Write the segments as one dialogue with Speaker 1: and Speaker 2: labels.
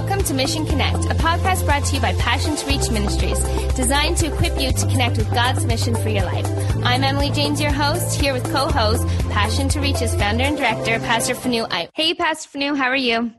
Speaker 1: Welcome to Mission Connect, a podcast brought to you by Passion to Reach Ministries, designed to equip you to connect with God's mission for your life. I'm Emily James, your host, here with co-host, Passion to Reach's founder and director, Pastor Fanu. Hey, Pastor Fanu, how are you?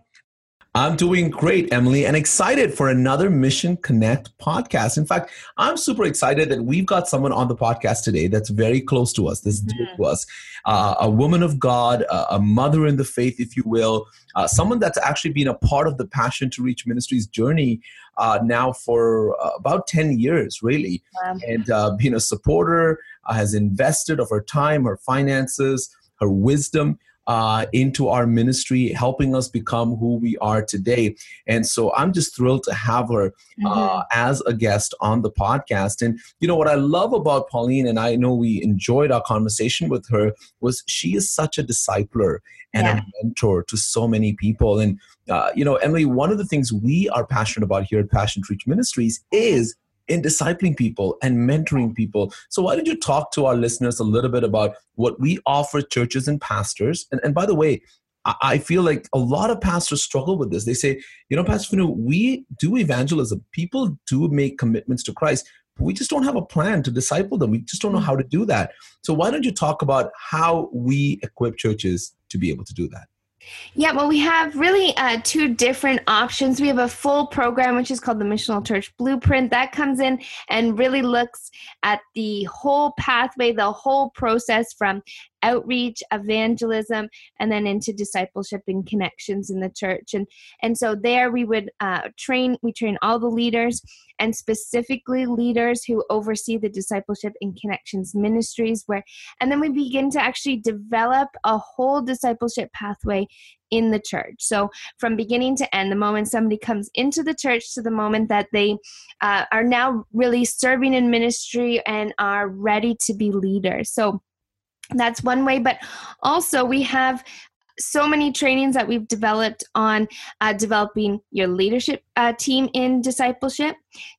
Speaker 2: I'm doing great, Emily, and excited for another Mission Connect podcast. In fact, I'm super excited that we've got someone on the podcast today that's very close to us, that's dear to us, uh, a woman of God, uh, a mother in the faith, if you will, uh, someone that's actually been a part of the Passion to Reach Ministries journey uh, now for uh, about 10 years, really, wow. and uh, being a supporter, has invested of her time, her finances, her wisdom uh, into our ministry, helping us become who we are today. And so I'm just thrilled to have her uh, mm-hmm. as a guest on the podcast. And you know what I love about Pauline, and I know we enjoyed our conversation with her, was she is such a discipler and yeah. a mentor to so many people. And uh, you know, Emily, one of the things we are passionate about here at Passion to Reach Ministries is in discipling people and mentoring people. So, why don't you talk to our listeners a little bit about what we offer churches and pastors? And, and by the way, I feel like a lot of pastors struggle with this. They say, you know, Pastor Fanu, we do evangelism. People do make commitments to Christ, but we just don't have a plan to disciple them. We just don't know mm. how to do that. So, why don't you talk about how we equip churches to be able to do that?
Speaker 1: Yeah, well, we have really uh, two different options. We have a full program, which is called the Missional Church Blueprint, that comes in and really looks at the whole pathway, the whole process from outreach, evangelism, and then into discipleship and connections in the church. And and so there we would uh, train. We train all the leaders and specifically leaders who oversee the discipleship and connections ministries. Where and then we begin to actually develop a whole discipleship pathway in the church. So, from beginning to end, the moment somebody comes into the church to the moment that they uh, are now really serving in ministry and are ready to be leaders. So, that's one way but also we have so many trainings that we've developed on uh, developing your leadership uh, team in discipleship,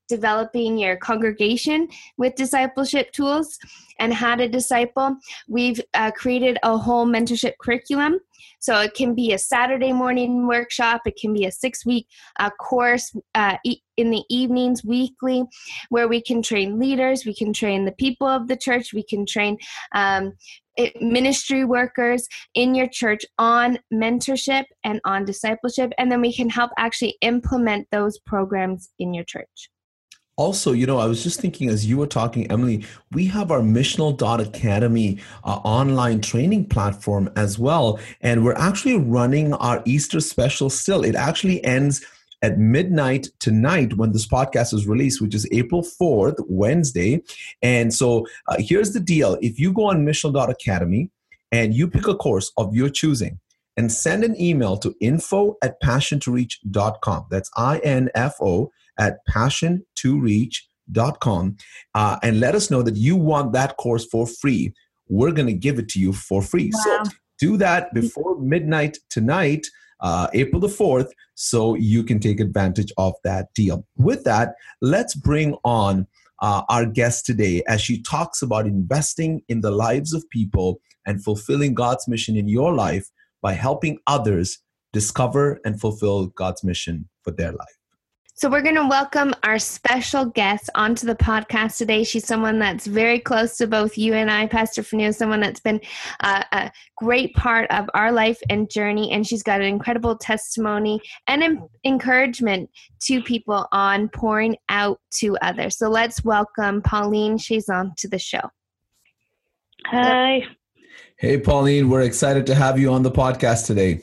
Speaker 1: developing your congregation with discipleship tools, and how to disciple. We've uh, created a whole mentorship curriculum. So it can be a Saturday morning workshop, it can be a six week uh, course uh, in the evenings, weekly, where we can train leaders, we can train the people of the church, we can train um, ministry workers in your church on mentorship and on discipleship, and then we can help actually implement those programs in your church.
Speaker 2: Also, you know, I was just thinking as you were talking, Emily, we have our missional Dot academy uh, online training platform as well. And we're actually running our Easter special still. It actually ends at midnight tonight when this podcast is released, which is April 4th, Wednesday. And so uh, here's the deal if you go on missional.academy and you pick a course of your choosing, and send an email to info at passiontoreach.com. That's I-N-F-O at passiontoreach.com. Uh, and let us know that you want that course for free. We're going to give it to you for free. Wow. So do that before midnight tonight uh, April the 4th, so you can take advantage of that deal. With that, let's bring on uh, our guest today as she talks about investing in the lives of people and fulfilling God's mission in your life by helping others discover and fulfill God's mission for their life.
Speaker 1: So, we're going to welcome our special guest onto the podcast today. She's someone that's very close to both you and I, Pastor Fanu, someone that's been uh, a great part of our life and journey. And she's got an incredible testimony and em- encouragement to people on pouring out to others. So, let's welcome Pauline Chazon to the show.
Speaker 3: Hi.
Speaker 2: Hey, Pauline, we're excited to have you on the podcast today.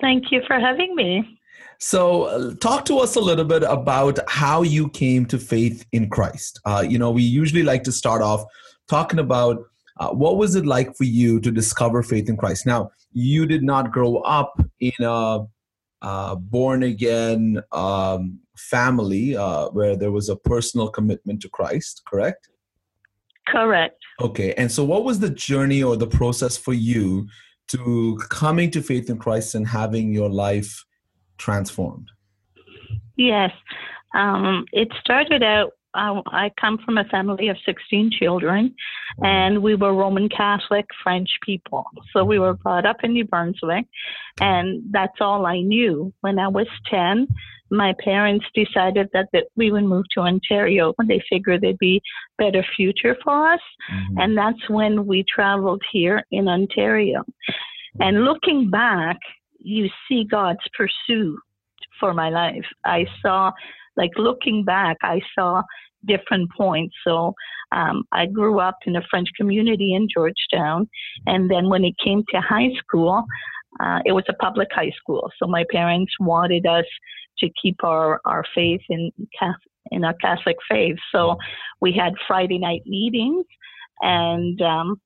Speaker 3: Thank you for having me.
Speaker 2: So, uh, talk to us a little bit about how you came to faith in Christ. Uh, you know, we usually like to start off talking about uh, what was it like for you to discover faith in Christ. Now, you did not grow up in a uh, born again um, family uh, where there was a personal commitment to Christ, correct?
Speaker 3: Correct.
Speaker 2: Okay, and so what was the journey or the process for you to coming to faith in Christ and having your life? Transformed?
Speaker 3: Yes. Um, it started out I, I come from a family of 16 children, and we were Roman Catholic French people. So we were brought up in New Brunswick, and that's all I knew. When I was 10, my parents decided that, that we would move to Ontario. when They figured there'd be better future for us, mm-hmm. and that's when we traveled here in Ontario. And looking back, you see God's pursuit for my life. I saw like looking back, I saw different points. So um, I grew up in a French community in Georgetown, and then when it came to high school, uh, it was a public high school. So my parents wanted us to keep our our faith in in our Catholic faith. So we had Friday night meetings, and um,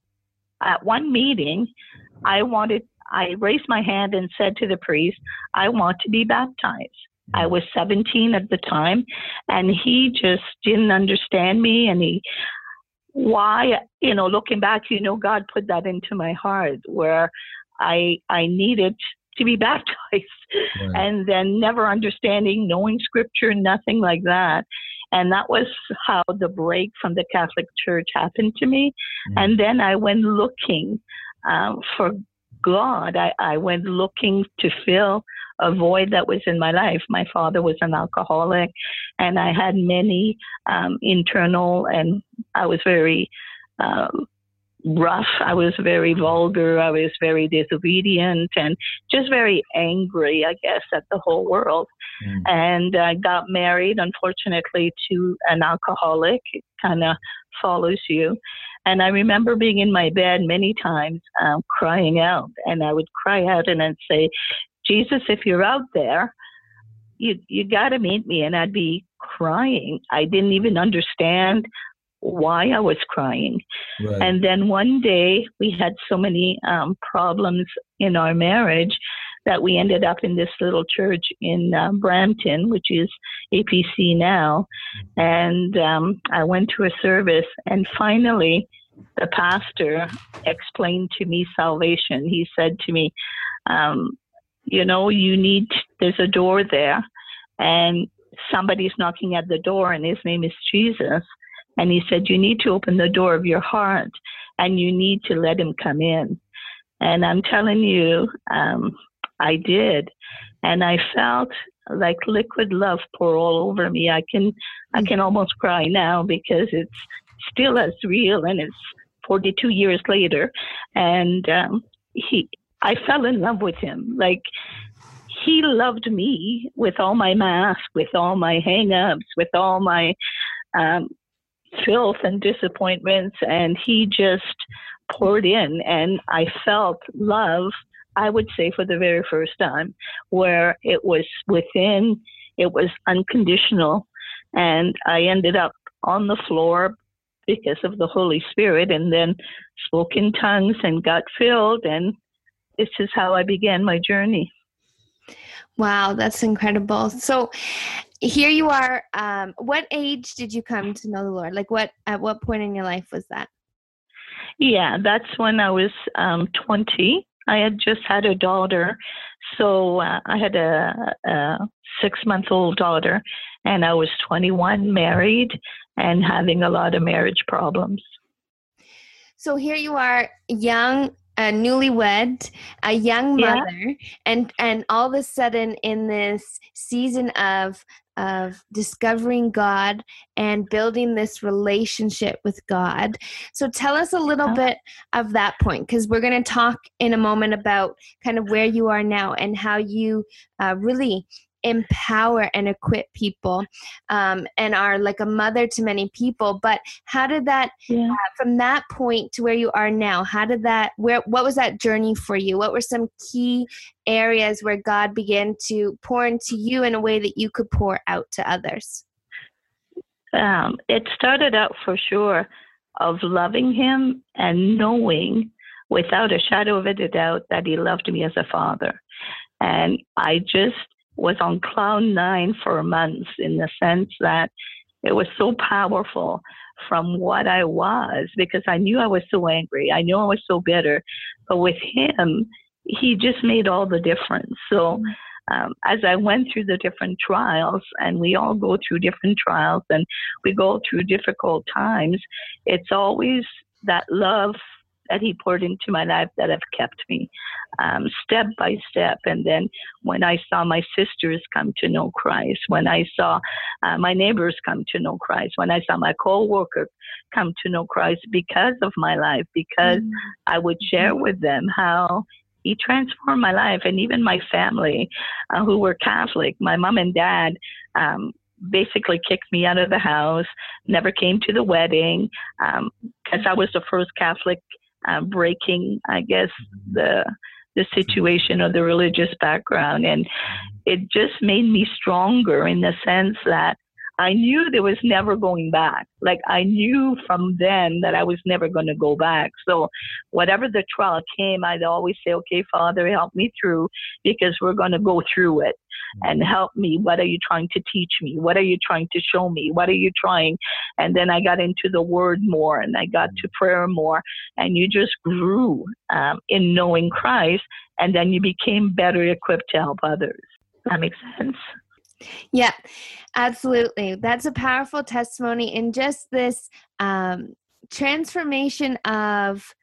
Speaker 3: at one meeting, I wanted. I raised my hand and said to the priest, I want to be baptized. I was 17 at the time, and he just didn't understand me. And he, why, you know, looking back, you know, God put that into my heart where I I needed to be baptized, right. and then never understanding, knowing Scripture, nothing like that. And that was how the break from the Catholic Church happened to me. Mm-hmm. And then I went looking um, for God. I, I went looking to fill a void that was in my life. My father was an alcoholic, and I had many um, internal, and I was very um, rough. I was very vulgar. I was very disobedient and just very angry, I guess, at the whole world. Mm. And I got married, unfortunately, to an alcoholic. It kind of follows you. And I remember being in my bed many times um, crying out. And I would cry out and I'd say, Jesus, if you're out there, you you got to meet me. And I'd be crying. I didn't even understand why I was crying. Right. And then one day we had so many um, problems in our marriage that we ended up in this little church in uh, Brampton, which is APC now. Mm-hmm. And um, I went to a service, and finally, the pastor explained to me salvation. He said to me, um, you know, you need, there's a door there and somebody's knocking at the door and his name is Jesus. And he said, you need to open the door of your heart and you need to let him come in. And I'm telling you, um, I did. And I felt like liquid love pour all over me. I can, I can almost cry now because it's still as real and it's 42 years later. And, um, he, I fell in love with him. Like he loved me with all my masks, with all my hang-ups, with all my um, filth and disappointments, and he just poured in, and I felt love. I would say for the very first time, where it was within, it was unconditional, and I ended up on the floor because of the Holy Spirit, and then spoke in tongues and got filled and this is how I began my journey.
Speaker 1: Wow, that's incredible. So here you are. Um, what age did you come to know the Lord? Like what at what point in your life was that?
Speaker 3: Yeah, that's when I was um, 20. I had just had a daughter. So uh, I had a, a six month old daughter, and I was 21, married, and having a lot of marriage problems.
Speaker 1: So here you are, young, a newlywed, a young mother, yeah. and and all of a sudden in this season of of discovering God and building this relationship with God. So tell us a little bit of that point because we're going to talk in a moment about kind of where you are now and how you uh, really empower and equip people um, and are like a mother to many people. But how did that yeah. uh, from that point to where you are now how did that where what was that journey for you? What were some key areas where god began to pour into you in a way that you could pour out to others?
Speaker 3: Um, it started out for sure of loving him and knowing without a shadow of a doubt that he loved me as a father. And I just was on cloud nine for months in the sense that it was so powerful from what I was because I knew I was so angry. I knew I was so bitter. But with him, he just made all the difference. So um, as I went through the different trials, and we all go through different trials and we go through difficult times, it's always that love that he poured into my life that have kept me um, step by step. And then when I saw my sisters come to know Christ, when I saw uh, my neighbors come to know Christ, when I saw my co-worker come to know Christ because of my life, because mm-hmm. I would share with them how he transformed my life and even my family uh, who were Catholic. My mom and dad um, basically kicked me out of the house, never came to the wedding because um, I was the first Catholic uh, breaking, I guess, the the situation or the religious background, and it just made me stronger in the sense that I knew there was never going back. Like I knew from then that I was never going to go back. So whatever the trial came, I'd always say, okay, Father, help me through because we're going to go through it and help me. What are you trying to teach me? What are you trying to show me? What are you trying? And then I got into the word more and I got to prayer more and you just grew um, in knowing Christ and then you became better equipped to help others. That makes sense.
Speaker 1: Yeah, absolutely. That's a powerful testimony in just this um, transformation of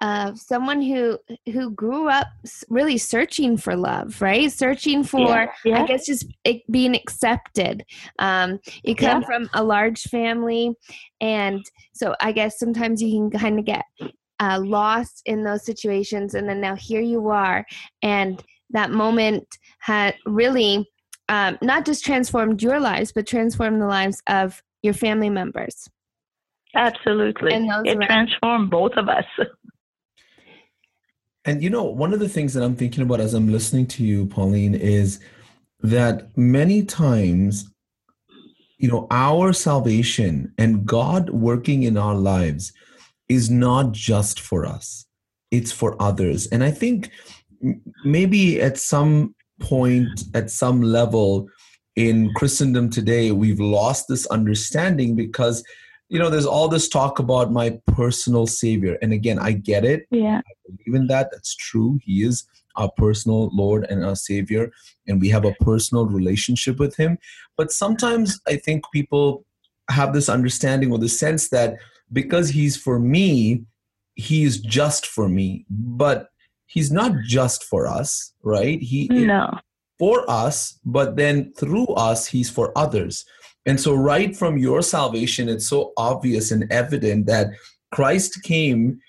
Speaker 1: of someone who who grew up really searching for love right searching for yeah, yeah. i guess just being accepted um, you come yeah. from a large family and so i guess sometimes you can kind of get uh, lost in those situations and then now here you are and that moment had really um, not just transformed your lives, but transformed the lives of your family members.
Speaker 3: Absolutely. And it around. transformed both of us.
Speaker 2: And you know, one of the things that I'm thinking about as I'm listening to you, Pauline, is that many times, you know, our salvation and God working in our lives is not just for us, it's for others. And I think maybe at some point at some level in Christendom today, we've lost this understanding because, you know, there's all this talk about my personal savior. And again, I get it.
Speaker 3: Yeah. I
Speaker 2: believe in that. That's true. He is our personal Lord and our Savior, and we have a personal relationship with Him. But sometimes I think people have this understanding or the sense that because He's for me, He is just for me. But he's not just for us, right? He
Speaker 3: no.
Speaker 2: for us, but then through us, he's for others. And so, right from your salvation, it's so obvious and evident that Christ came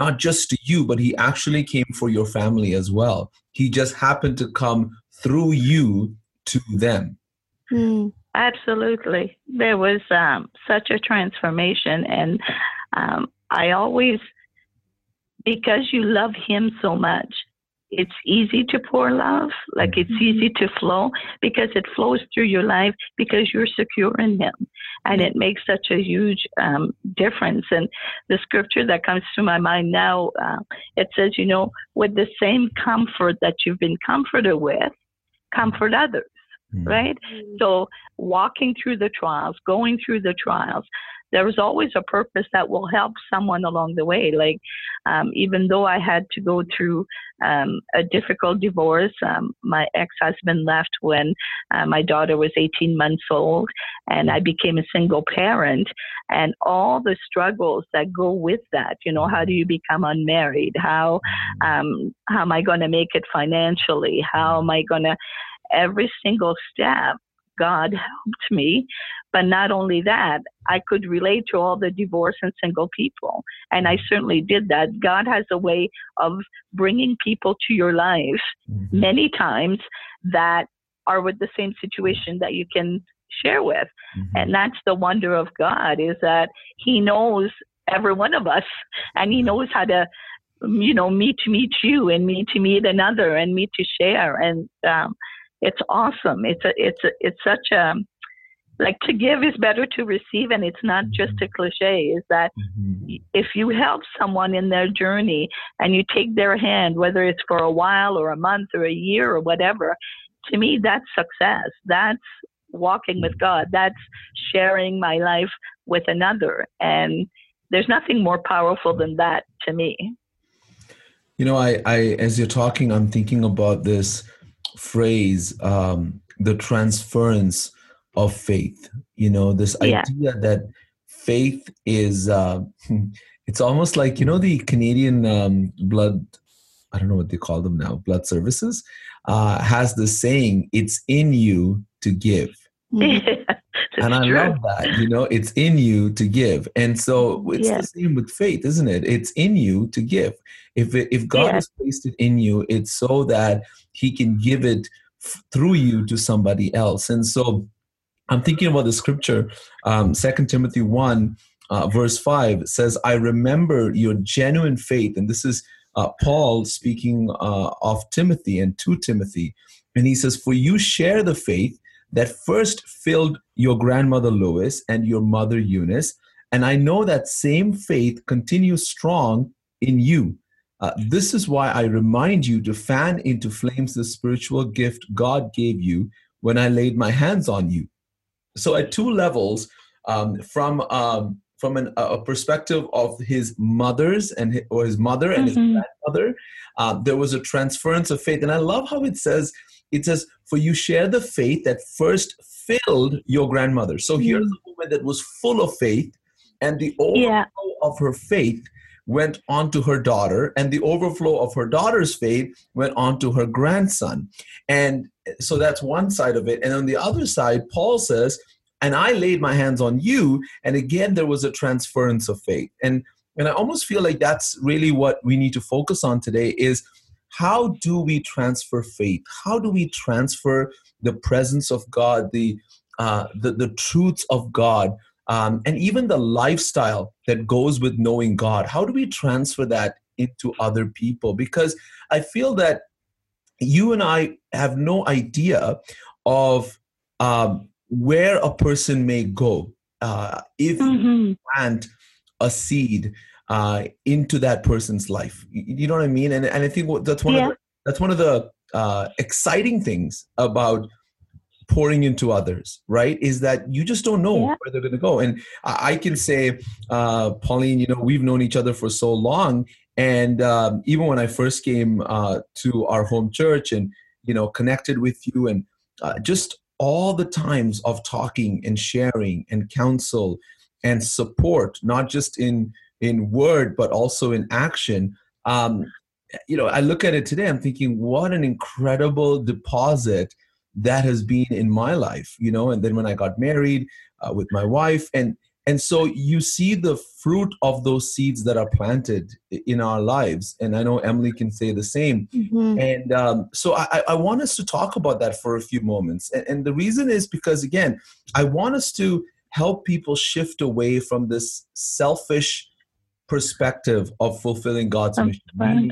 Speaker 2: not just to you, but he actually came for your family as well. He just happened to come through you to them.
Speaker 3: Mm, absolutely. There was um, such a transformation. And um, I always because you love him so much it's easy to pour love like it's mm-hmm. easy to flow because it flows through your life because you're secure in him. And it makes such a huge um, difference. And the scripture that comes to my mind now uh, it says you know with the same comfort that you've been comforted with comfort others mm-hmm. right mm-hmm. so walking through the trials going through the trials there was always a purpose that will help someone along the way. Like, um, even though I had to go through um, a difficult divorce, um, my ex husband left when uh, my daughter was 18 months old, and I became a single parent, and all the struggles that go with that. You know, how do you become unmarried? How, um, how am I going to make it financially? How am I going to every single step God helped me. But not only that, I could relate to all the divorced and single people. And I certainly did that. God has a way of bringing people to your life mm-hmm. many times that are with the same situation that you can share with. Mm-hmm. And that's the wonder of God is that He knows every one of us and He knows how to you know me to meet you and me to meet another and me to share and um it's awesome. It's a, it's a, it's such a like to give is better to receive, and it's not just a cliche. Is that mm-hmm. if you help someone in their journey and you take their hand, whether it's for a while or a month or a year or whatever, to me that's success. That's walking with God. That's sharing my life with another, and there's nothing more powerful than that to me.
Speaker 2: You know, I, I as you're talking, I'm thinking about this phrase um, the transference of faith. You know, this
Speaker 3: Yeah.
Speaker 2: idea that faith is, uh, it's almost like, you know, the Canadian um, blood, I don't know what they call them now, blood services, uh, has the saying, it's in you to give.
Speaker 3: It's
Speaker 2: and I
Speaker 3: true.
Speaker 2: love that. You know, it's in you to give. And so it's
Speaker 3: Yeah.
Speaker 2: the same with faith, isn't it? It's in you to give. If it, if God
Speaker 3: Yeah.
Speaker 2: has placed it in you, it's so that He can give it f- through you to somebody else. And so I'm thinking about the scripture, um, 2 Timothy 1, uh, verse 5 says, I remember your genuine faith. And this is uh, Paul speaking uh, of Timothy and to Timothy. And he says, For you share the faith that first filled your grandmother Lois and your mother Eunice. And I know that same faith continues strong in you. Uh, this is why I remind you to fan into flames the spiritual gift God gave you when I laid my hands on you. So, at two levels, um, from um, from an, a perspective of his mother's and his, or his mother and his
Speaker 3: Mhm.
Speaker 2: grandmother, uh, there was a transference of faith. And I love how it says, it says, "For you share the faith that first filled your grandmother." So here's hmm. a woman that was full of faith, and the overflow
Speaker 3: Yeah.
Speaker 2: of her faith went on to her daughter, and the overflow of her daughter's faith went on to her grandson. And so that's one side of it. And on the other side, Paul says, and I laid my hands on you. And again, there was a transference of faith. And and I almost feel like that's really what we need to focus on today is how do we transfer faith? How do we transfer the presence of God, the uh, the, the truths of God, um, and even the lifestyle that goes with knowing God? How do we transfer that into other people? Because I feel that you and I have no idea of um, where a person may go uh, if you
Speaker 3: Mhm.
Speaker 2: plant a seed uh, into that person's life. You, you know what I mean? And and I think that's one
Speaker 3: Yeah.
Speaker 2: of the, that's one of the uh, exciting things about pouring into others, right? Is that you just don't know
Speaker 3: Yeah.
Speaker 2: where they're going to go. And I, I can say, uh, Pauline, you know, we've known each other for so long, and um, even when I first came uh, to our home church and you know connected with you, and uh, just all the times of talking and sharing and counsel and support, not just in in word but also in action. Um, you know, I look at it today. I'm thinking, what an incredible deposit that has been in my life. You know, and then when I got married uh, with my wife, and and so you see the fruit of those seeds that are planted in our lives. And I know Emily can say the same.
Speaker 1: Mhm.
Speaker 2: And um, so I, I want us to talk about that for a few moments. And, and the reason is because, again, I want us to help people shift away from this selfish perspective of fulfilling God's
Speaker 3: That's
Speaker 2: mission.
Speaker 3: right.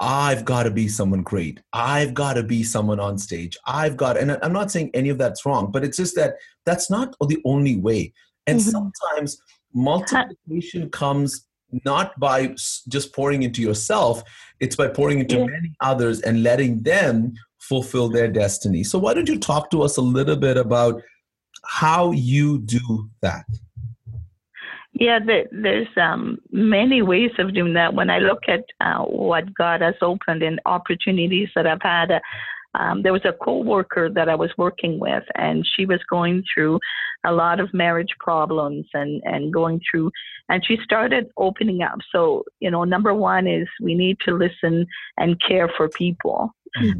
Speaker 2: I've got to be someone great. I've got to be someone on stage. I've got, and I'm not saying any of that's wrong, but it's just that that's not the only way. And
Speaker 1: Mhm.
Speaker 2: sometimes multiplication comes not by just pouring into yourself, it's by pouring into
Speaker 3: Yeah.
Speaker 2: many others and letting them fulfill their destiny. So, why don't you talk to us a little bit about how you do that?
Speaker 3: Yeah, there, there's um, many ways of doing that. When I look at uh, what God has opened and opportunities that I've had, uh, um, there was a coworker that I was working with, and she was going through a lot of marriage problems and and going through, and she started opening up. So you know, number one is we need to listen and care for people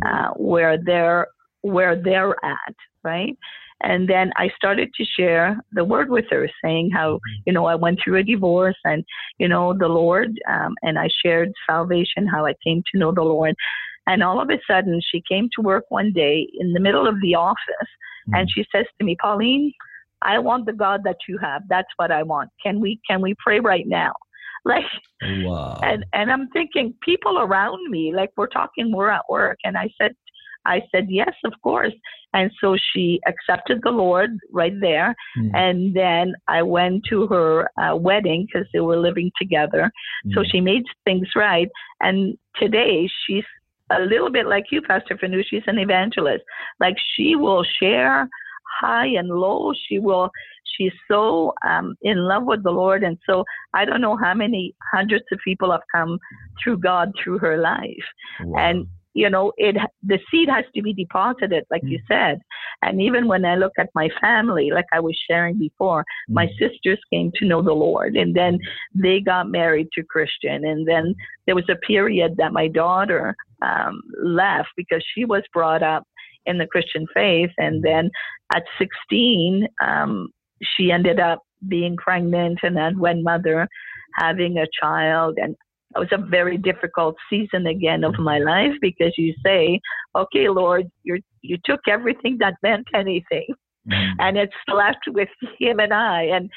Speaker 3: uh, where they're where they're at, right? And then I started to share the word with her, saying how you know I went through a divorce, and you know the Lord, um, and I shared salvation, how I came to know the Lord, and all of a sudden she came to work one day in the middle of the office, and she says to me, Pauline, I want the God that you have. That's what I want. Can we can we pray right now? Like
Speaker 2: Wow.
Speaker 3: and and I'm thinking people around me, like we're talking, we're at work, and I said, I said yes, of course. And so she accepted the Lord right there,
Speaker 2: Mm.
Speaker 3: and then I went to her uh, wedding because they were living together. So
Speaker 2: Mm.
Speaker 3: she made things right, and today she's a little bit like you, Pastor Fanu. She's an evangelist. Like she will share high and low. She will. She's so um, in love with the Lord, and so I don't know how many hundreds of people have come through God through her life.
Speaker 2: Wow.
Speaker 3: And you know, it the seed has to be deposited, like mm. you said. And even when I look at my family, like I was sharing before, mm. my sisters came to know the Lord, and then they got married to Christian, and then there was a period that my daughter um, left because she was brought up in the Christian faith, and then at 16, um, she ended up being pregnant and then when mother having a child and it was a very difficult season again of my life because you say, okay, Lord, you you took everything that meant anything, mm-hmm. and it's left with Him and I. And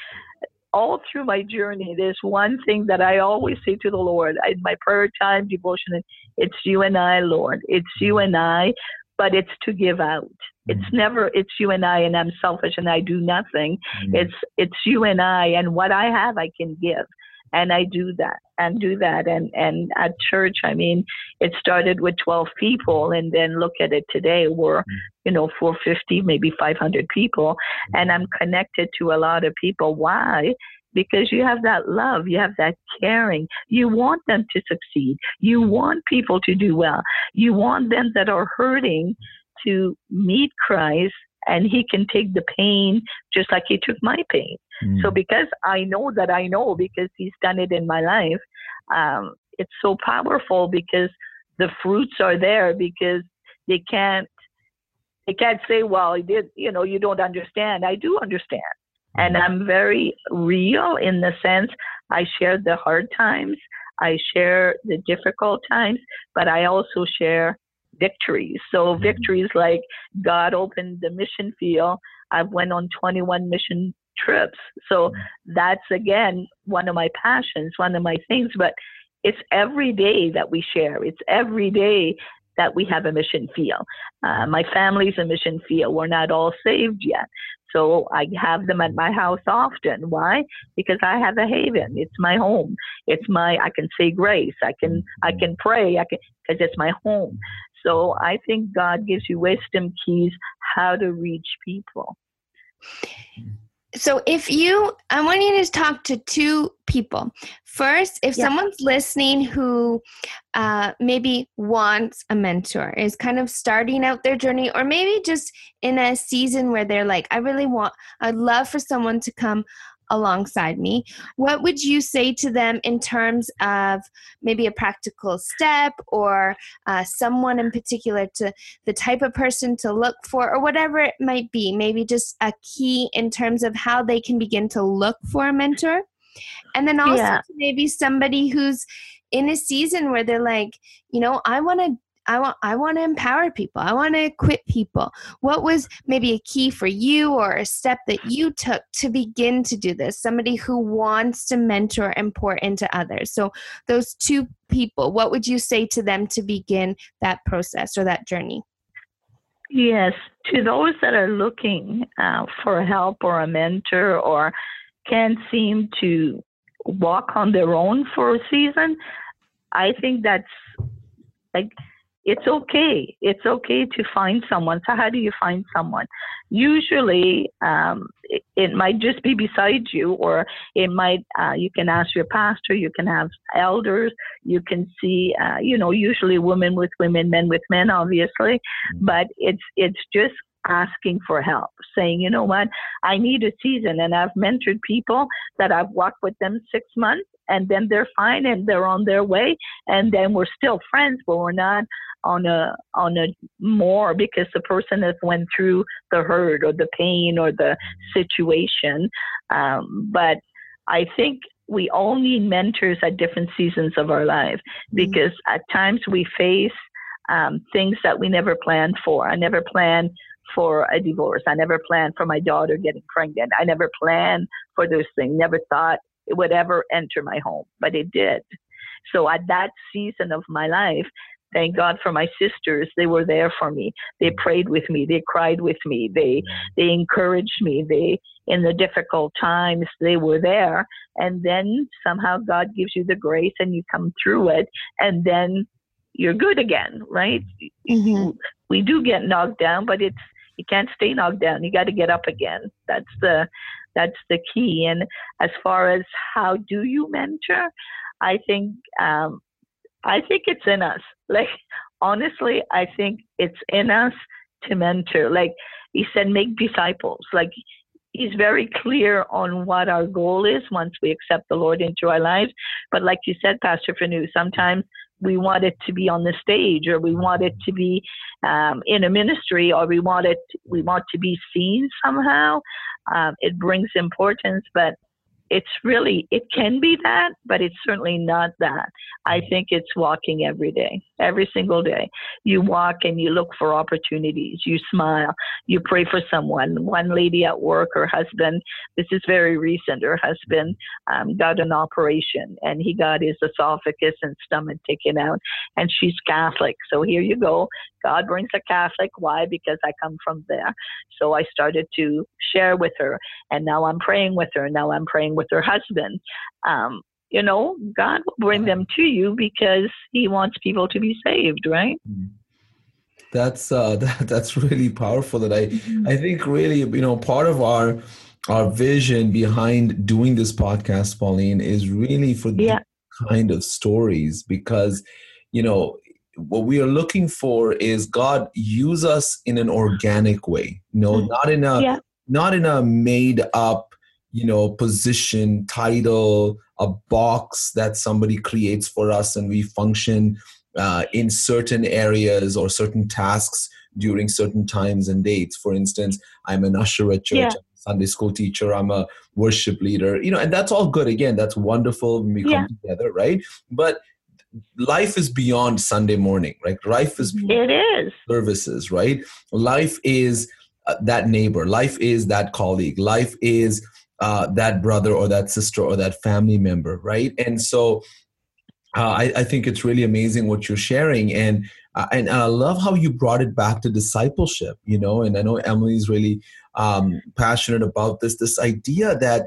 Speaker 3: all through my journey, there's one thing that I always say to the Lord in my prayer time, devotion, it's you and I, Lord. It's you and I, but it's to give out. It's mm-hmm. never it's you and I and I'm selfish and I do nothing. Mm-hmm. It's it's you and I and what I have I can give and I do that and do that. And, and at church, I mean, it started with 12 people and then look at it today, we're, mm. you know, 450, maybe 500 people. Mm. And I'm connected to a lot of people. Why? Because you have that love, you have that caring. You want them to succeed. You want people to do well. You want them that are hurting to meet Christ and he can take the pain just like he took my pain. Mm. So because I know that I know because he's done it in my life, um, it's so powerful because the fruits are there because they can't they can't say, well, I did, you know, you don't understand. I do understand. And mm. I'm very real in the sense I share the hard times, I share the difficult times, but I also share victories. So mm-hmm. victories like God opened the mission field. I've went on 21 mission trips. So mm-hmm. that's again one of my passions, one of my things. But it's every day that we share. It's every day that we have a mission field. Uh, my family's a mission field. We're not all saved yet. So I have them at my house often. Why? Because I have a haven. It's my home. It's my I can say grace. I can I mm-hmm. can pray. I can because it's my home. So I think God gives you wisdom keys how to reach people.
Speaker 1: So if you, I want you to talk to two people. First, if yeah. someone's listening who uh, maybe wants a mentor, is kind of starting out their journey, or maybe just in a season where they're like, I really want, I'd love for someone to come alongside me. What would you say to them in terms of maybe a practical step or uh, someone in particular to the type of person to look for, or whatever it might be? Maybe just a key in terms of how they can begin to look for a mentor. And then also yeah. maybe somebody who's in a season where they're like, you know, I want to I want I want to empower people. I want to equip people. What was maybe a key for you or a step that you took to begin to do this? Somebody who wants to mentor and pour into others. So those two people, what would you say to them to begin that process or that journey?
Speaker 3: Yes, to those that are looking uh, for help or a mentor or can't seem to walk on their own for a season, I think that's like it's okay. It's okay to find someone. So, how do you find someone? Usually, um, it, it, might just be beside you, or it might, uh, you can ask your pastor, you can have elders, you can see, uh, you know, usually women with women, men with men, obviously, but it's, it's just asking for help, saying, you know what, I need a season. And I've mentored people that I've walked with them six months and then they're fine and they're on their way. And then we're still friends, but we're not on a on a more because the person has went through the hurt or the pain or the situation. Um, but I think we all need mentors at different seasons of our life mm-hmm. because mm-hmm. at times we face um, things that we never planned for. I never planned for a divorce. I never planned for my daughter getting pregnant. I never planned for those things. Never thought it would ever enter my home, but it did. So at that season of my life, Thank God for my sisters. They were there for me. They prayed with me. They cried with me. They they encouraged me. They in the difficult times they were there. And then somehow God gives you the grace and you come through it and then you're good again, right? Mm-hmm. We do get knocked down, but it's you can't stay knocked down. You got to get up again. That's the that's the key. And as far as how do you mentor, I think um, I think it's in us. Like honestly, I think it's in us to mentor. Like he said, make disciples. Like he's very clear on what our goal is once we accept the Lord into our lives. But like you said, Pastor Fanu, sometimes we want it to be on the stage or we want it to be um, in a ministry or we want it we want to be seen somehow. Um, it brings importance but it's really it can be that but it's certainly not that. I think it's walking every day every single day. You walk and you look for opportunities. You smile. You pray for someone. One lady at work her husband this is very recent her husband um, got an operation and he got his esophagus and stomach taken out and she's catholic. So here you go god brings a catholic why because i come from there so i started to share with her and now i'm praying with her now i'm praying with her husband. Um, you know, God will bring them to you because He wants people to be saved, right? Mm-hmm.
Speaker 2: That's uh, that, that's really powerful. That I mm-hmm. I think really you know part of our our vision behind doing this podcast, Pauline, is really for yeah. kind of stories because you know what we are looking for is God use us in an organic way. You know, mm-hmm. not in a yeah. not in a made up you know position title a box that somebody creates for us and we function uh, in certain areas or certain tasks during certain times and dates for instance i'm an usher at church yeah. sunday school teacher i'm a worship leader you know and that's all good again that's wonderful when we yeah. come together right but life is beyond sunday morning right life is
Speaker 3: it is
Speaker 2: services right life is uh, that neighbor life is that colleague life is uh, that brother or that sister or that family member, right? And so uh, I, I, think it's really amazing what you're sharing, and uh, and I love how you brought it back to discipleship. You know, and I know Emily's really um, passionate about this. This idea that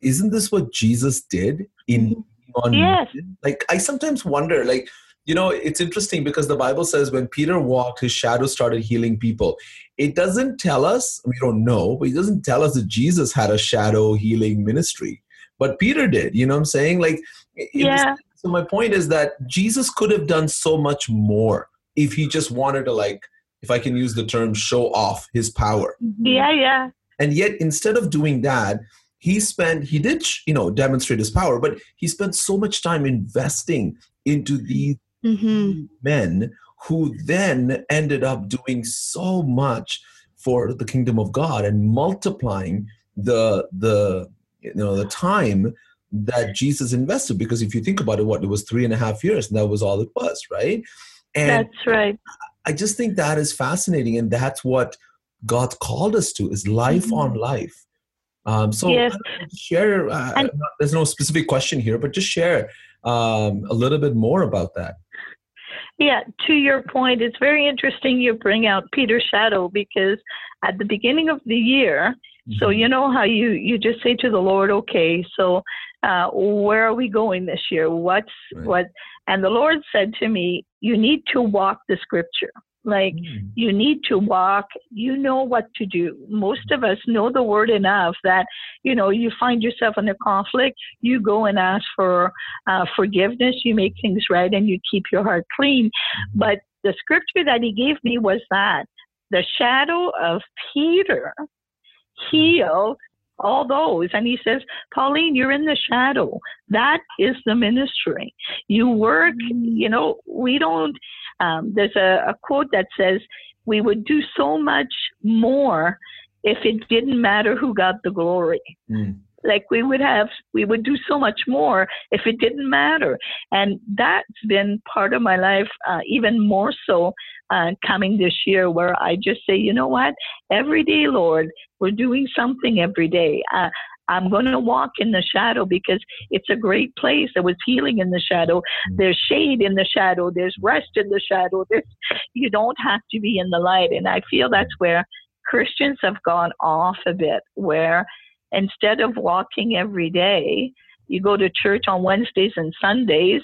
Speaker 2: isn't this what Jesus did in
Speaker 3: mm-hmm. On yes.
Speaker 2: like I sometimes wonder like you know it's interesting because the bible says when peter walked his shadow started healing people. It doesn't tell us we don't know but it doesn't tell us that jesus had a shadow healing ministry. But peter did you know what i'm saying? Like
Speaker 3: yeah. Was,
Speaker 2: so my point is that jesus could have done so much more if he just wanted to like if i can use the term show off his power.
Speaker 3: Yeah yeah.
Speaker 2: And yet instead of doing that he spent he did you know demonstrate his power but he spent so much time investing into these mm-hmm. men who then ended up doing so much for the kingdom of God and multiplying the the you know the time that Jesus invested. Because if you think about it, what it was three and a half years, and that was all it was, right?
Speaker 3: And that's right.
Speaker 2: I just think that is fascinating, and that's what God called us to: is life mm-hmm. on life. Um, so yes. share. Uh, and, there's no specific question here, but just share um, a little bit more about that.
Speaker 3: Yeah, to your point, it's very interesting you bring out Peter's shadow because at the beginning of the year, mm-hmm. so you know how you you just say to the Lord, okay, so uh, where are we going this year? What's right. what? And the Lord said to me, you need to walk the scripture. Like mm. you need to walk, you know what to do. Most of us know the word enough that, you know, you find yourself in a conflict, you go and ask for uh, forgiveness, you make things right, and you keep your heart clean. Mm-hmm. But the scripture that he gave me was that the shadow of Peter healed all those. And he says, Pauline, you're in the shadow. That is the ministry. You work, mm. you know, we don't, um, there's a, a quote that says, we would do so much more if it didn't matter who got the glory. Mm. Like we would have, we would do so much more if it didn't matter. And that's been part of my life, uh, even more so uh, coming this year, where I just say, you know what? Every day, Lord, we're doing something every day. Uh, I'm going to walk in the shadow because it's a great place. There was healing in the shadow. Mm. There's shade in the shadow. There's rest in the shadow. There's, you don't have to be in the light. And I feel that's where Christians have gone off a bit, where instead of walking every day, you go to church on Wednesdays and Sundays,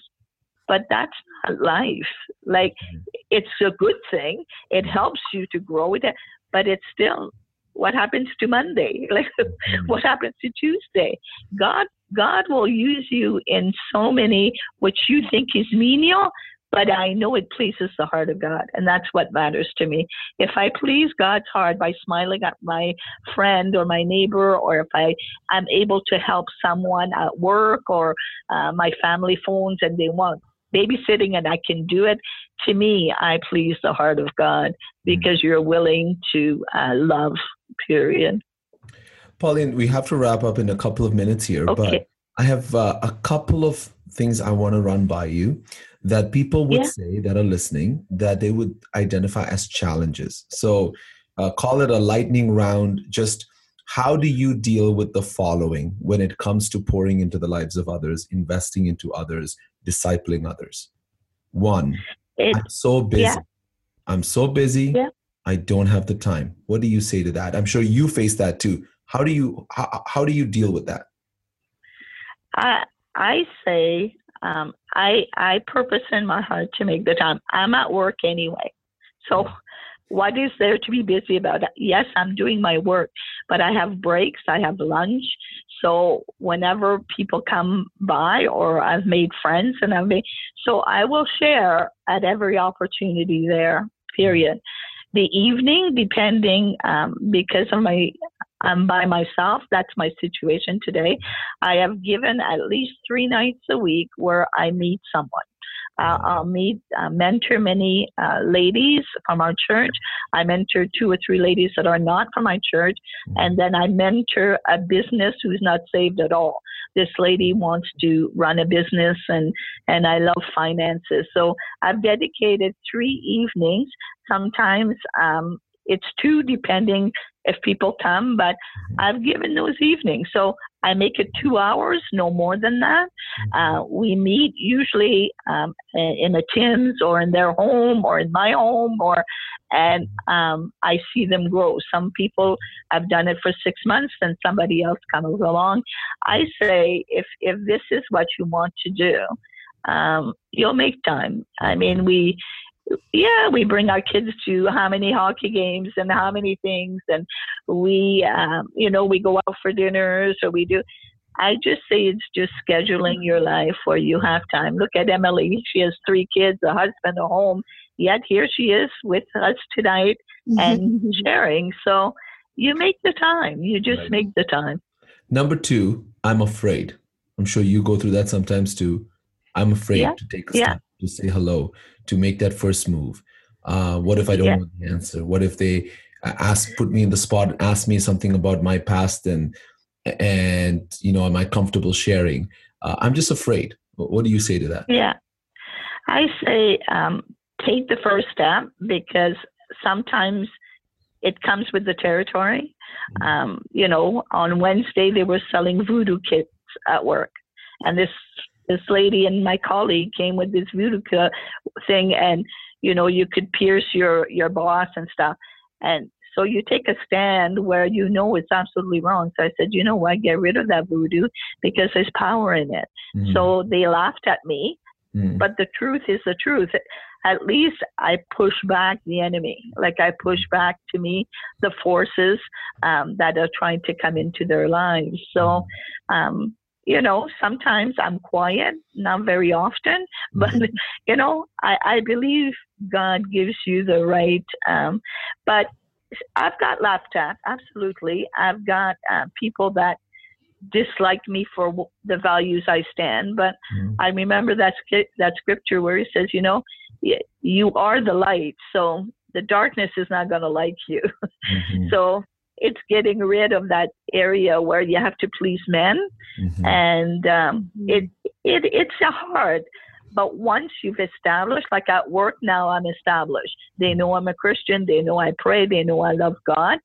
Speaker 3: but that's not life. Like, mm-hmm. it's a good thing. It helps you to grow with it, but it's still what happens to Monday? Like, mm-hmm. what happens to Tuesday? God, God will use you in so many, which you think is menial, but I know it pleases the heart of God, and that's what matters to me. If I please God's heart by smiling at my friend or my neighbor, or if I am able to help someone at work or uh, my family phones and they want babysitting and I can do it, to me, I please the heart of God because you're willing to uh, love, period.
Speaker 2: Pauline, we have to wrap up in a couple of minutes here, okay. but I have uh, a couple of things I want to run by you that people would yeah. say that are listening that they would identify as challenges. So uh, call it a lightning round. Just how do you deal with the following when it comes to pouring into the lives of others, investing into others, discipling others? One, it, I'm so busy. Yeah. I'm so busy. Yeah. I don't have the time. What do you say to that? I'm sure you face that too. How do you how, how do you deal with that?
Speaker 3: I I say um, I I purpose in my heart to make the time. I'm at work anyway, so what is there to be busy about? Yes, I'm doing my work, but I have breaks. I have lunch. So whenever people come by, or I've made friends, and I've made so I will share at every opportunity there. Period. The evening, depending um, because of my I'm by myself. That's my situation today. I have given at least three nights a week where I meet someone. Uh, I'll meet, uh, mentor many uh, ladies from our church. I mentor two or three ladies that are not from my church, and then I mentor a business who's not saved at all. This lady wants to run a business, and and I love finances. So I've dedicated three evenings. Sometimes um, it's two, depending if people come, but. I've given those evenings. So I make it two hours, no more than that. Mm-hmm. Uh, we meet usually um, in a Tim's or in their home or in my home, or and um, I see them grow. Some people have done it for six months, and somebody else comes along. I say, if if this is what you want to do, um, you'll make time. I mean, we yeah, we bring our kids to how many hockey games and how many things, and we, um, you know, we go out for dinners or we do. I just say it's just scheduling your life where you have time. Look at Emily; she has three kids, a husband, a home. Yet here she is with us tonight and sharing. So you make the time. You just right. make the time.
Speaker 2: Number two, I'm afraid. I'm sure you go through that sometimes too. I'm afraid yeah. to take a step, yeah. To say hello, to make that first move? Uh, what if I don't yeah. know the answer? What if they ask, put me in the spot, and ask me something about my past, and and you know, am I comfortable sharing? Uh, I'm just afraid. What do you say to that?
Speaker 3: Yeah, I say um, take the first step because sometimes it comes with the territory. Mm-hmm. Um, you know, on Wednesday they were selling voodoo kits at work, and this this lady and my colleague came with this voodoo thing, and you know you could pierce your your boss and stuff, and so you take a stand where you know it's absolutely wrong. So I said, you know what, get rid of that voodoo because there's power in it. Mm. So they laughed at me, mm. but the truth is the truth. At least I push back the enemy, like I push back to me the forces um, that are trying to come into their lives. So um, you know, sometimes I'm quiet, not very often, but mm-hmm. you know, I, I believe God gives you the right. Um, but I've got laughed at, absolutely. I've got uh, people that dislike me for the values I stand, but mm-hmm. I remember that that scripture where he says, you know, you are the light, so the darkness is not going to like you. Mm-hmm. so it's getting rid of that area where you have to please men, mm-hmm. and um, it it it's a hard. But once you've established, like at work now, I'm established. They know I'm a Christian. They know I pray. They know I love God.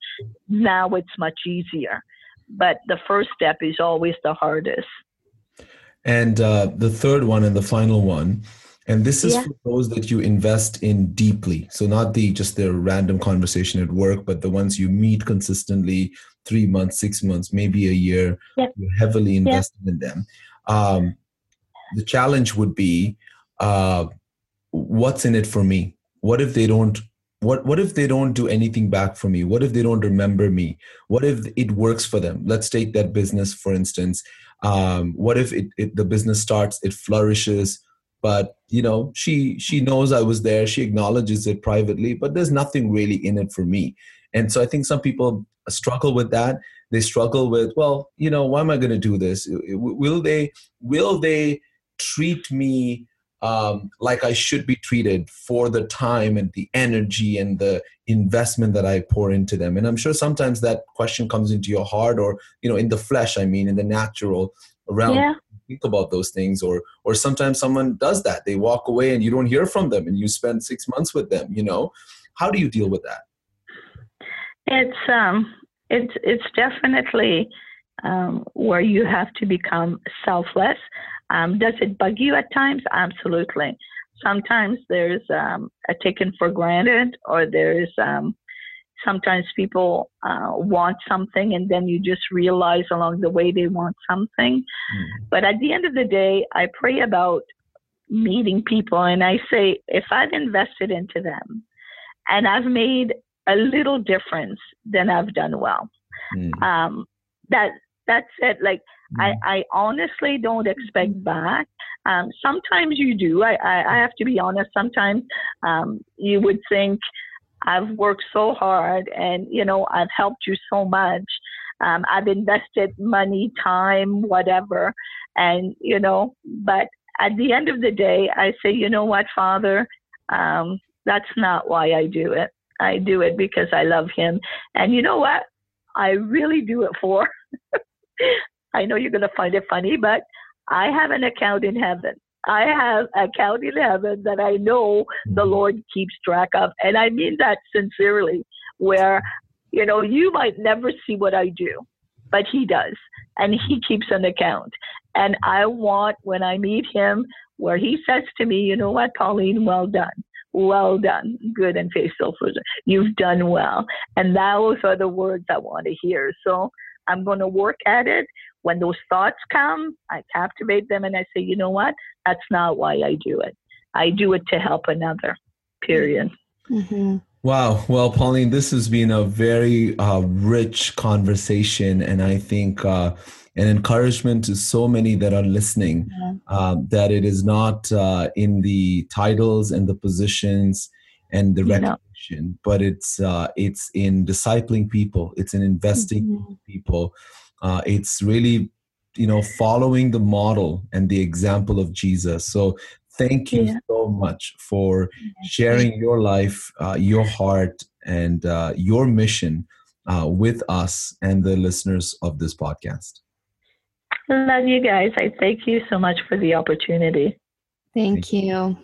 Speaker 3: Now it's much easier. But the first step is always the hardest.
Speaker 2: And uh, the third one and the final one and this is yeah. for those that you invest in deeply. So not the just the random conversation at work but the ones you meet consistently three months six months maybe a year yeah. you're heavily invested yeah. in them. Um, the challenge would be uh, what's in it for me? What if they don't what what if they don't do anything back for me? What if they don't remember me? What if it works for them? Let's take that business for instance. Um, what if it, it, the business starts it flourishes but you know she she knows i was there. She acknowledges it privately but there's nothing really in it for me. And so i think some people struggle with that. They struggle with well you know why am i going to do this? Will they will they treat me um, like i should be treated for the time and the energy and the investment that i pour into them? And i'm sure sometimes that question comes into your heart or you know in the flesh i mean in the natural realm. Yeah. Think about those things or or sometimes someone does that they walk away and you don't hear from them and you spend six months with them you know how do you deal with that
Speaker 3: it's um it's it's definitely um, where you have to become selfless. Um, does it bug you at times? Absolutely. Sometimes there's um, a taken for granted, or there's um, sometimes people uh, want something and then you just realize along the way they want something. Mm-hmm. But at the end of the day, I pray about meeting people and I say, if I've invested into them and I've made a little difference, then I've done well. Mm. Um, that that's it. Like mm. I, I honestly don't expect back. Um, sometimes you do. I, I, I, have to be honest. Sometimes um, you would think I've worked so hard, and you know I've helped you so much. Um, I've invested money, time, whatever, and you know. But at the end of the day, I say, you know what, Father, um, that's not why I do it. I do it because I love him. And you know what? I really do it for. I know you're going to find it funny, but I have an account in heaven. I have an account in heaven that I know the mm-hmm. Lord keeps track of. And I mean that sincerely, where, you know, you might never see what I do, but He does. And He keeps an account. And I want, when I meet Him, where He says to me, you know what, Pauline, well done well done, good and faithful person. You've done well. And those are the words I want to hear. So I'm going to work at it. When those thoughts come, I captivate them and I say, you know what? That's not why I do it. I do it to help another, period.
Speaker 2: Mm-hmm. Wow. Well, Pauline, this has been a very uh, rich conversation. And I think uh, an encouragement to so many that are listening yeah. uh, that it is not uh, in the titles and the positions and the recognition, but it's uh, it's in discipling people. It's in investing mm-hmm. in people. Uh, it's really you know following the model and the example of Jesus. So thank you yeah. so much for sharing your life, uh, your heart, and uh, your mission with us and the listeners of this podcast.
Speaker 3: Love you guys. I thank you so much for the opportunity.
Speaker 1: Thank you.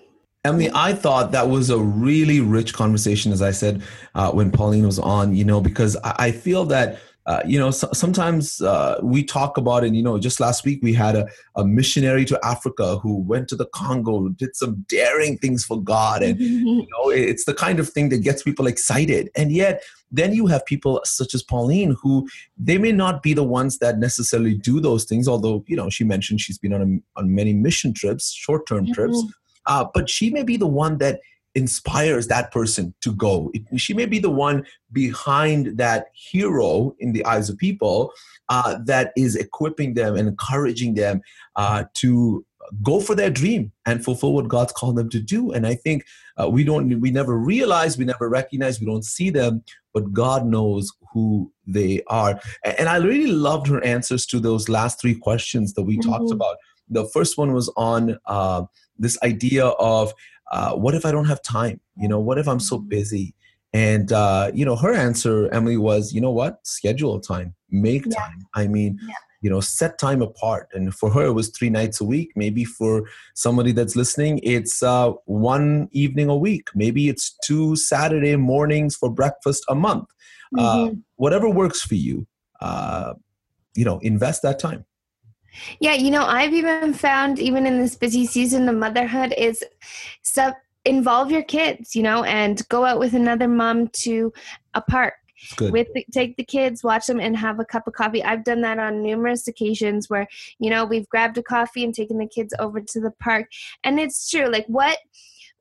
Speaker 2: Emily, I thought that was a really rich conversation, as I said uh, when Pauline was on, you know, because I, feel that uh, you know, so, sometimes uh, we talk about it. You know, just last week we had a, a, missionary to Africa who went to the Congo, did some daring things for God, and you know, it's the kind of thing that gets people excited. And yet, then you have people such as Pauline who they may not be the ones that necessarily do those things. Although, you know, she mentioned she's been on a, on many mission trips, short term mm-hmm. trips, uh, but she may be the one that inspires that person to go. It, she may be the one behind that hero in the eyes of people uh, that is equipping them and encouraging them uh, to go for their dream and fulfill what God's called them to do. And I think uh, we don't, we never realize, we never recognize, we don't see them, but God knows who they are. And I really loved her answers to those last three questions that we mm-hmm. talked about. The first one was on uh, this idea of uh, what if I don't have time? You know, what if I'm so busy? And uh, you know, her answer, Emily, was, you know what? Schedule time, make yeah. time. I mean, yeah. you know, set time apart. And for her, it was three nights a week. Maybe for somebody that's listening, it's uh, one evening a week. Maybe it's two Saturday mornings for breakfast a month. Uh, mm-hmm. whatever works for you, uh, you know, invest that time.
Speaker 1: Yeah, you know, I've even found even in this busy season of motherhood is stuff involve your kids, you know, and go out with another mom to a park. Good. With the, take the kids, watch them, and have a cup of coffee. I've done that on numerous occasions where you know we've grabbed a coffee and taken the kids over to the park, and it's true. Like what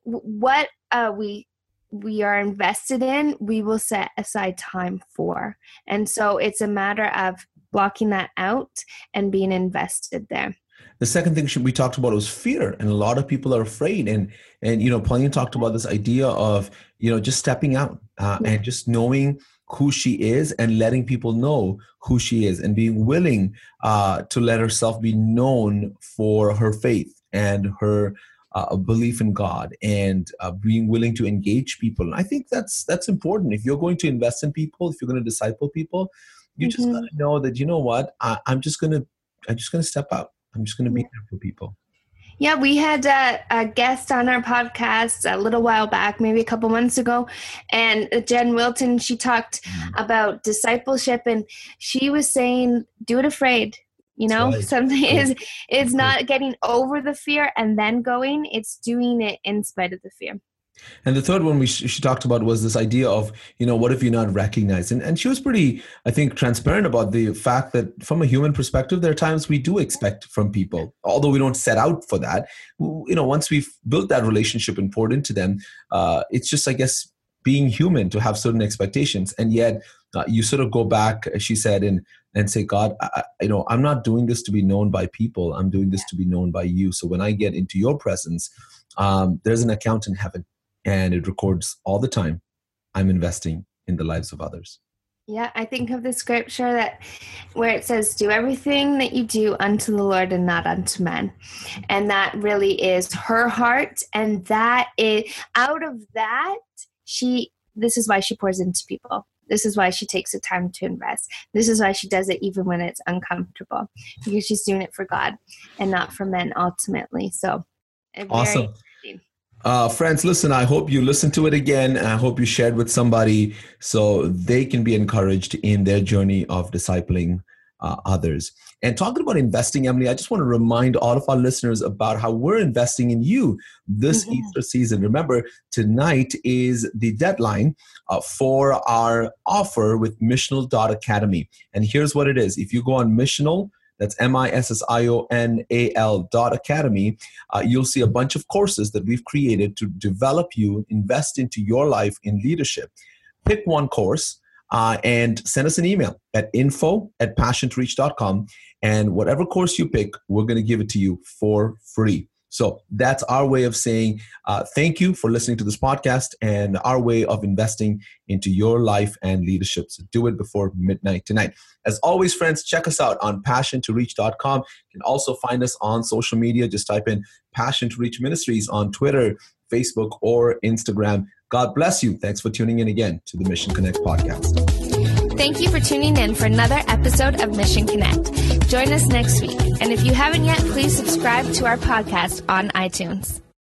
Speaker 1: what uh, we we are invested in, we will set aside time for, and so it's a matter of blocking that out and being invested there
Speaker 2: the second thing we talked about was fear and a lot of people are afraid and and you know pauline talked about this idea of you know just stepping out uh, and just knowing who she is and letting people know who she is and being willing uh, to let herself be known for her faith and her uh, belief in God and uh, being willing to engage people. And I think that's that's important. If you're going to invest in people, if you're going to disciple people, you mm-hmm. just got to know that you know what I, I'm just going to I'm just to step out. I'm just going to be there for people.
Speaker 1: Yeah, we had a, a, guest on our podcast a little while back, maybe a couple months ago, and Jen Wilton. She talked mm-hmm. about discipleship, and she was saying, "Do it afraid." You know, right. something is it's not getting over the fear and then going; it's doing it in spite of the fear.
Speaker 2: And the third one we sh- she talked about was this idea of, you know, what if you're not recognized? And, and she was pretty, I think, transparent about the fact that from a human perspective, there are times we do expect from people, although we don't set out for that. You know, once we've built that relationship and poured into them, uh, it's just, I guess, being human to have certain expectations. And yet uh, you sort of go back, as she said, and, and say, God, I, you know, I'm not doing this to be known by people. I'm doing this to be known by you. So when I get into your presence, um, there's an account in heaven and it records all the time i'm investing in the lives of others.
Speaker 1: Yeah i think of the scripture that where it says do everything that you do unto the lord and not unto men. And that really is her heart and that is out of that she this is why she pours into people. This is why she takes the time to invest. This is why she does it even when it's uncomfortable because she's doing it for god and not for men ultimately. So
Speaker 2: awesome uh, friends, listen, I hope you listen to it again. I hope you shared with somebody so they can be encouraged in their journey of discipling uh, others. And talking about investing, Emily, I just want to remind all of our listeners about how we're investing in you this mm-hmm. Easter season. Remember, tonight is the deadline uh, for our offer with missional.academy. And here's what it is if you go on missional, that's M-I-S-S-I-O-N-A-L dot academy. Uh, you'll see a bunch of courses that we've created to develop you, invest into your life in leadership. Pick one course uh, and send us an email at info at passiontoreach.com. And whatever course you pick, we're going to give it to you for free. So that's our way of saying uh, thank you for listening to this podcast and our way of investing into your life and leadership. So do it before midnight tonight. As always, friends, check us out on passiontoreach.com. You can also find us on social media. Just type in Passion to Reach Ministries on Twitter, Facebook, or Instagram. God bless you. Thanks for tuning in again to the Mission Connect podcast.
Speaker 1: Thank you for tuning in for another episode of Mission Connect. Join us next week. And if you haven't yet, please subscribe to our podcast on iTunes.